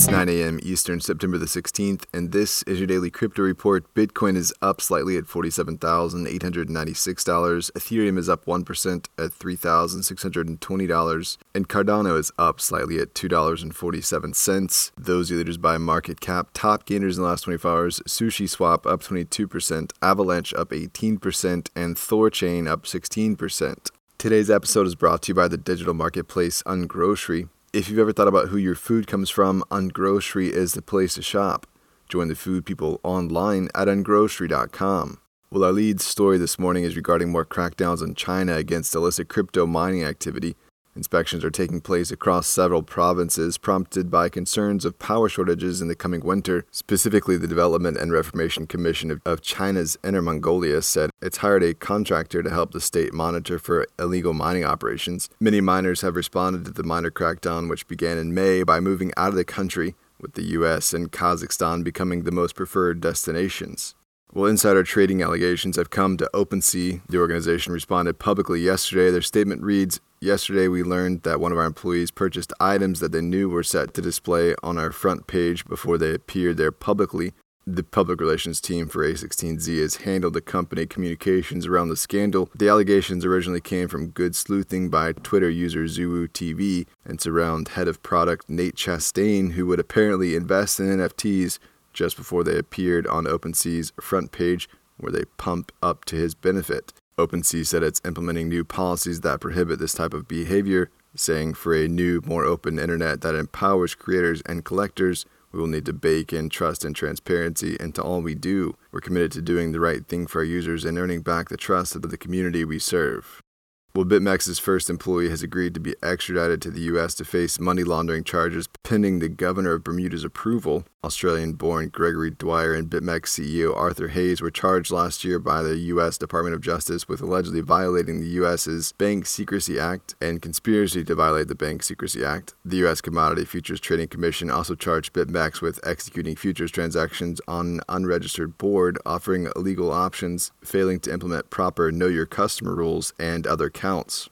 It's 9 a.m. Eastern, September the 16th, and this is your daily crypto report. Bitcoin is up slightly at $47,896. Ethereum is up 1% at $3,620. And Cardano is up slightly at $2.47. Those are leaders by market cap. Top gainers in the last 24 hours Sushi Swap up 22%, Avalanche up 18%, and Thorchain up 16%. Today's episode is brought to you by the digital marketplace Ungrocery. If you've ever thought about who your food comes from, Ungrocery is the place to shop. Join the food people online at ungrocery.com. Well, our lead story this morning is regarding more crackdowns in China against illicit crypto mining activity. Inspections are taking place across several provinces, prompted by concerns of power shortages in the coming winter. Specifically, the Development and Reformation Commission of, China's Inner Mongolia said it's hired a contractor to help the state monitor for illegal mining operations. Many miners have responded to the miner crackdown, which began in May, by moving out of the country, with the U.S. and Kazakhstan becoming the most preferred destinations. Well, insider trading allegations have come to OpenSea. The organization responded publicly yesterday. Their statement reads Yesterday, we learned that one of our employees purchased items that they knew were set to display on our front page before they appeared there publicly. The public relations team for A16Z has handled the company communications around the scandal. The allegations originally came from good sleuthing by Twitter user Zuwu TV and surround head of product Nate Chastain, who would apparently invest in NFTs just before they appeared on OpenSea's front page, where they pump up to his benefit. OpenSea said it's implementing new policies that prohibit this type of behavior, saying for a new, more open internet that empowers creators and collectors, we will need to bake in trust and transparency into all we do. We're committed to doing the right thing for our users and earning back the trust of the community we serve. Well, BitMEX's first employee has agreed to be extradited to the U.S. to face money laundering charges pending the governor of Bermuda's approval. Australian born Gregory Dwyer and BitMEX CEO Arthur Hayes were charged last year by the U.S. Department of Justice with allegedly violating the U.S.'s Bank Secrecy Act and conspiracy to violate the Bank Secrecy Act. The U.S. Commodity Futures Trading Commission also charged BitMEX with executing futures transactions on an unregistered board, offering illegal options, failing to implement proper Know Your Customer rules, and other counts.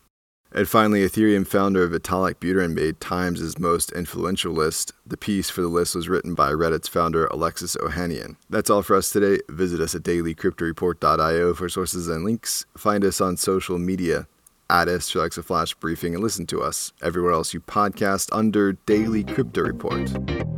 And finally, Ethereum founder Vitalik Buterin made Times' most influential list. The piece for the list was written by Reddit's founder Alexis Ohanian. That's all for us today. Visit us at dailycryptoreport.io for sources and links. Find us on social media. at us Alexa Flash Briefing and listen to us everywhere else you podcast under Daily Crypto Report.